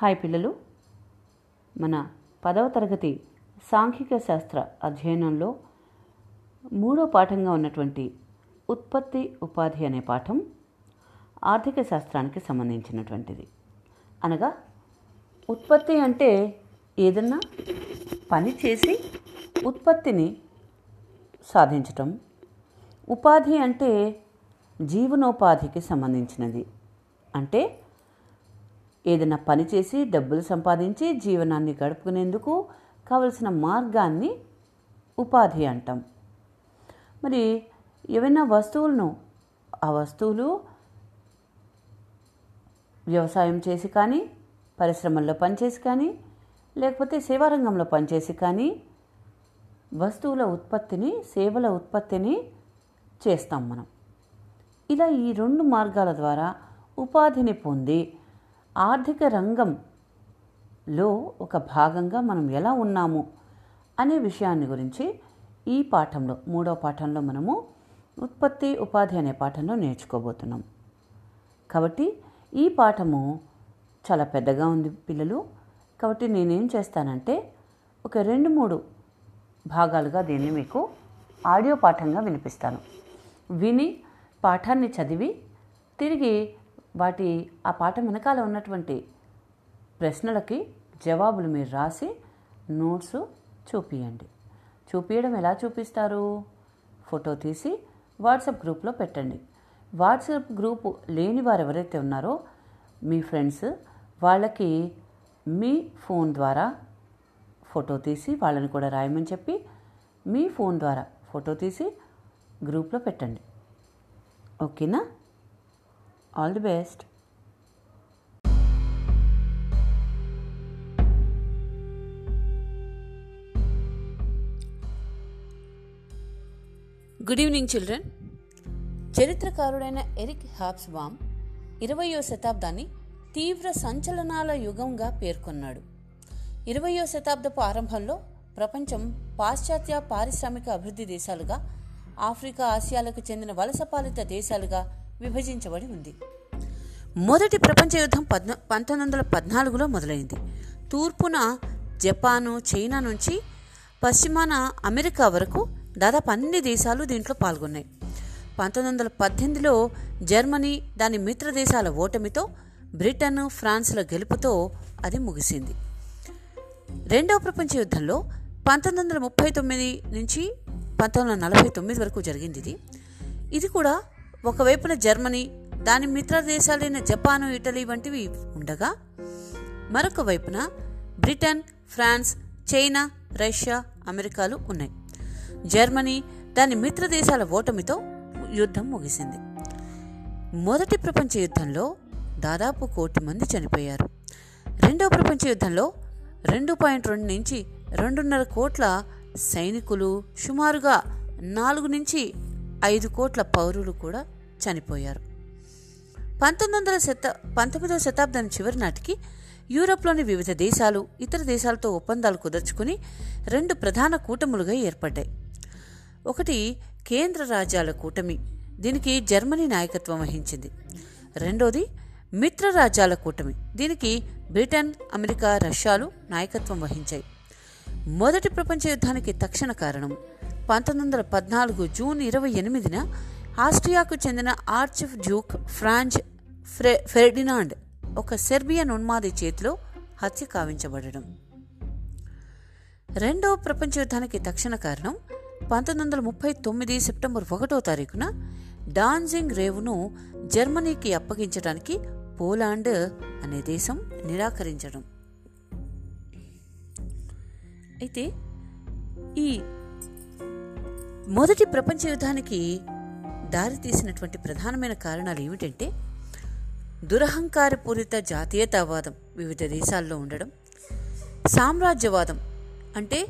Hi పిల్లలు. మన పదవ తరగతి సాంఘిక శాస్త్ర అధ్యయనంలో మూడో పాఠంగా ఉన్నటువంటి ఉత్పత్తి ఉపాధి అనే పాఠం ఆర్థిక శాస్త్రానికి సంబంధించినటువంటిది. అనగా ఉత్పత్తి అంటే ఏదన్నా పని చేసి ఉత్పత్తిని సాధించటం. ఉపాధి అంటే జీవనోపాధికి సంబంధించినది. అంటే ఏదైనా పని చేసి డబ్బులు సంపాదించి జీవనాన్ని గడుపుకునేందుకు కావలసిన మార్గాన్ని ఉపాధి అంటాం. మరి ఏవైనా వస్తువులను ఆ వస్తువులు వ్యవసాయం చేసి కానీ పరిశ్రమల్లో పనిచేసి కానీ లేకపోతే సేవారంగంలో పనిచేసి కానీ వస్తువుల ఉత్పత్తిని సేవల ఉత్పత్తిని చేస్తాం మనం. ఇలా ఈ రెండు మార్గాల ద్వారా ఉపాధిని పొంది ఆర్థిక రంగంలో ఒక భాగంగా మనం ఎలా ఉన్నాము అనే విషయాన్ని గురించి ఈ పాఠంలో మూడో పాఠంలో మనము ఉత్పత్తి ఉపాధి అనే పాఠంలో నేర్చుకోబోతున్నాం. కాబట్టి ఈ పాఠము చాలా పెద్దగా ఉంది పిల్లలు. కాబట్టి నేనేం చేస్తానంటే ఒక రెండు మూడు భాగాలుగా దీన్ని మీకు ఆడియో పాఠంగా వినిపిస్తాను. విని పాఠాన్ని చదివి తిరిగి వాటి ఆ పాఠం వెనకాల ఉన్నటువంటి ప్రశ్నలకి జవాబులు మీరు రాసి నోట్స్ చూపియండి. చూపించడం ఎలా చూపిస్తారు? ఫోటో తీసి వాట్సాప్ గ్రూప్లో పెట్టండి. వాట్సాప్ గ్రూప్ లేని వారు ఎవరైతే ఉన్నారో మీ ఫ్రెండ్స్ వాళ్ళకి మీ ఫోన్ ద్వారా ఫోటో తీసి వాళ్ళని కూడా రాయమని చెప్పి మీ ఫోన్ ద్వారా ఫోటో తీసి గ్రూప్లో పెట్టండి. ఓకేనా? All the best good evening children చరిత్రకారుడైన Eric Hobsbawm ఇరవయో శతాబ్దాన్ని తీవ్ర సంచలనాల యుగంగా పేర్కొన్నాడు. ఇరవయో శతాబ్దపు ఆరంభంలో ప్రపంచం పాశ్చాత్య పారిశ్రామిక అభివృద్ధి దేశాలుగా ఆఫ్రికా ఆసియాలకు చెందిన వలసపాలిత దేశాలుగా విభజించబడి ఉంది. మొదటి ప్రపంచ యుద్ధం పద్న పంతొమ్మిది వందల పద్నాలుగులో మొదలైంది. తూర్పున జపాను చైనా నుంచి పశ్చిమాన అమెరికా వరకు దాదాపు అన్ని దేశాలు దీంట్లో పాల్గొన్నాయి. పంతొమ్మిది వందల పద్దెనిమిదిలో జర్మనీ దాని మిత్ర దేశాల ఓటమితో బ్రిటన్ ఫ్రాన్స్ల గెలుపుతో అది ముగిసింది. రెండవ ప్రపంచ యుద్ధంలో పంతొమ్మిది వందల ముప్పై తొమ్మిది నుంచి పంతొమ్మిది వందల నలభై తొమ్మిది వరకు జరిగింది ఇది. ఇది కూడా ఒకవైపున జర్మనీ దాని మిత్ర దేశాలైన జపాను ఇటలీ వంటివి ఉండగా మరొక వైపున బ్రిటన్ ఫ్రాన్స్ చైనా రష్యా అమెరికాలు ఉన్నాయి. జర్మనీ దాని మిత్ర దేశాల ఓటమితో యుద్ధం ముగిసింది. మొదటి ప్రపంచ యుద్ధంలో దాదాపు కోటి మంది చనిపోయారు. రెండవ ప్రపంచ యుద్ధంలో రెండు పాయింట్ రెండు నుంచి రెండున్నర కోట్ల సైనికులు సుమారుగా నాలుగు నుంచి ఐదు కోట్ల పౌరులు కూడా చనిపోయారు. పంతొమ్మిది వందల శత పంతొమ్మిదవ శతాబ్దం చివరి నాటికి యూరప్లోని వివిధ దేశాలు ఇతర దేశాలతో ఒప్పందాలు కుదుర్చుకుని రెండు ప్రధాన కూటములుగా ఏర్పడ్డాయి. ఒకటి కేంద్ర రాజ్యాల కూటమి దీనికి జర్మనీ నాయకత్వం వహించింది. రెండోది మిత్ర రాజ్యాల కూటమి దీనికి బ్రిటన్ అమెరికా రష్యాలు నాయకత్వం వహించాయి. మొదటి ప్రపంచ యుద్ధానికి తక్షణ కారణం పంతొమ్మిది వందల పద్నాలుగు జూన్ ఇరవై ఎనిమిదిన ఆస్ట్రియాకు చెందిన ఆర్చ్ డ్యూక్ ఫ్రాంచ్ ఫ్రె ఫెర్డినాండ్ ఒక సెర్బియన్ ఉన్మాది చేతిలో హత్య కావించబడడం. రెండవ ప్రపంచ యుద్ధానికి తక్షణ కారణం పంతొమ్మిది వందల ముప్పై తొమ్మిది సెప్టెంబర్ ఒకటో తారీఖున డాన్జింగ్ రేవును జర్మనీకి అప్పగించడానికి పోలాండ్ అనే దేశం నిరాకరించడం. అయితే ఈ మొదటి ప్రపంచ యుద్ధానికి దారితీసినటువంటి ప్రధానమైన కారణాలు ఏమిటంటే దురహంకారపూరిత జాతీయతావాదం వివిధ దేశాల్లో ఉండడం సామ్రాజ్యవాదం అంటే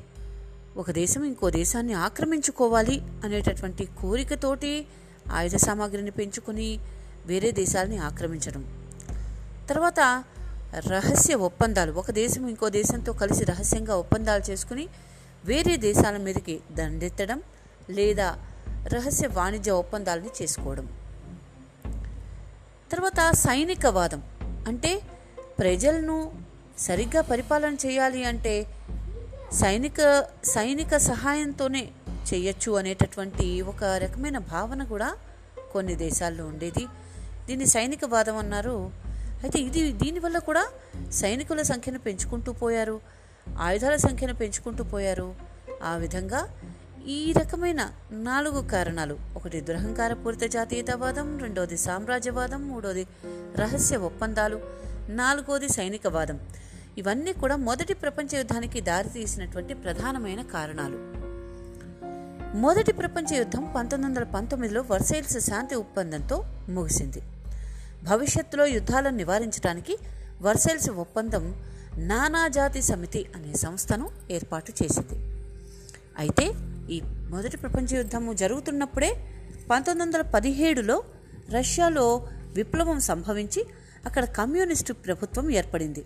ఒక దేశం ఇంకో దేశాన్ని ఆక్రమించుకోవాలి అనేటటువంటి కోరికతోటి ఆయుధ సామాగ్రిని పెంచుకొని వేరే దేశాలని ఆక్రమించడం. తర్వాత రహస్య ఒప్పందాలు ఒక దేశం ఇంకో దేశంతో కలిసి రహస్యంగా ఒప్పందాలు చేసుకుని వేరే దేశాల మీదకి దండెత్తడం లేదా రహస్య వాణిజ్య ఒప్పందాలని చేసుకోవడం. తర్వాత సైనికవాదం. అంటే ప్రజలను సరిగ్గా పరిపాలన చేయాలి అంటే సైనిక సైనిక సహాయంతోనే చేయొచ్చు అనేటటువంటి ఒక రకమైన భావన కూడా కొన్ని దేశాల్లో ఉండేది. దీన్ని సైనికవాదం అన్నారు. అయితే ఇది దీనివల్ల కూడా సైనికుల సంఖ్యను పెంచుకుంటూ పోయారు. ఆయుధాల సంఖ్యను పెంచుకుంటూ పోయారు. ఆ విధంగా ఈ రకమైన నాలుగు కారణాలు. ఒకటి దురహంకారపూరిత జాతీయతావాదం. రెండోది సామ్రాజ్యవాదం. మూడోది రహస్య ఒప్పందాలు. నాలుగోది సైనికవాదం. ఇవన్నీ కూడా మొదటి ప్రపంచ యుద్ధానికి దారితీసినటువంటి ప్రధానమైన కారణాలు. మొదటి ప్రపంచ యుద్ధం పంతొమ్మిది వందల పంతొమ్మిదిలో వర్సైల్స్ శాంతి ఒప్పందంతో ముగిసింది. భవిష్యత్తులో యుద్ధాలను నివారించడానికి వర్సైల్స్ ఒప్పందం నానాజాతి సమితి అనే సంస్థను ఏర్పాటు చేసింది. అయితే ఈ మొదటి ప్రపంచ యుద్ధము జరుగుతున్నప్పుడే పంతొమ్మిది వందల పదిహేడులో రష్యాలో విప్లవం సంభవించి అక్కడ కమ్యూనిస్టు ప్రభుత్వం ఏర్పడింది.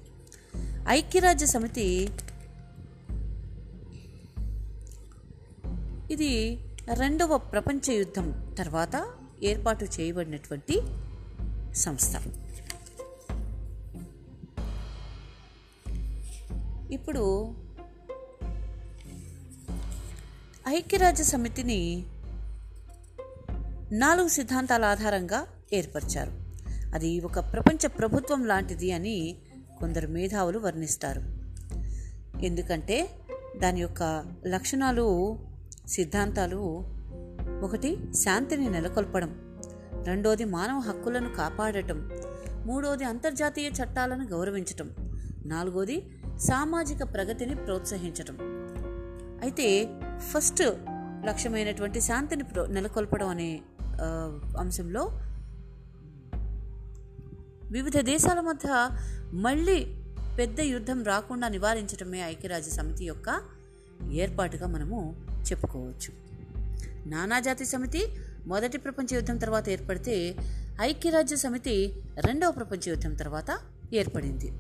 ఐక్యరాజ్య సమితి ఇది రెండవ ప్రపంచ యుద్ధం తర్వాత ఏర్పాటు చేయబడినటువంటి సంస్థ. ఇప్పుడు ఐక్యరాజ్య సమితిని నాలుగు సిద్ధాంతాల ఆధారంగా ఏర్పరిచారు. అది ఒక ప్రపంచ ప్రభుత్వం లాంటిది అని కొందరు మేధావులు వర్ణిస్తారు. ఎందుకంటే దాని యొక్క లక్షణాలు సిద్ధాంతాలు ఒకటి శాంతిని నెలకొల్పడం రెండోది మానవ హక్కులను కాపాడటం మూడోది అంతర్జాతీయ చట్టాలను గౌరవించటం నాలుగోది సామాజిక ప్రగతిని ప్రోత్సహించటం. అయితే ఫస్ట్ లక్ష్యమైనటువంటి శాంతిని నెలకొల్పడం అనే అంశంలో వివిధ దేశాల మధ్య మళ్ళీ పెద్ద యుద్ధం రాకుండా నివారించడమే ఐక్యరాజ్య సమితి యొక్క ఏర్పాటుగా మనము చెప్పుకోవచ్చు. నానాజాతి సమితి మొదటి ప్రపంచ యుద్ధం తర్వాత ఏర్పడితే ఐక్యరాజ్య సమితి రెండవ ప్రపంచ యుద్ధం తర్వాత ఏర్పడింది.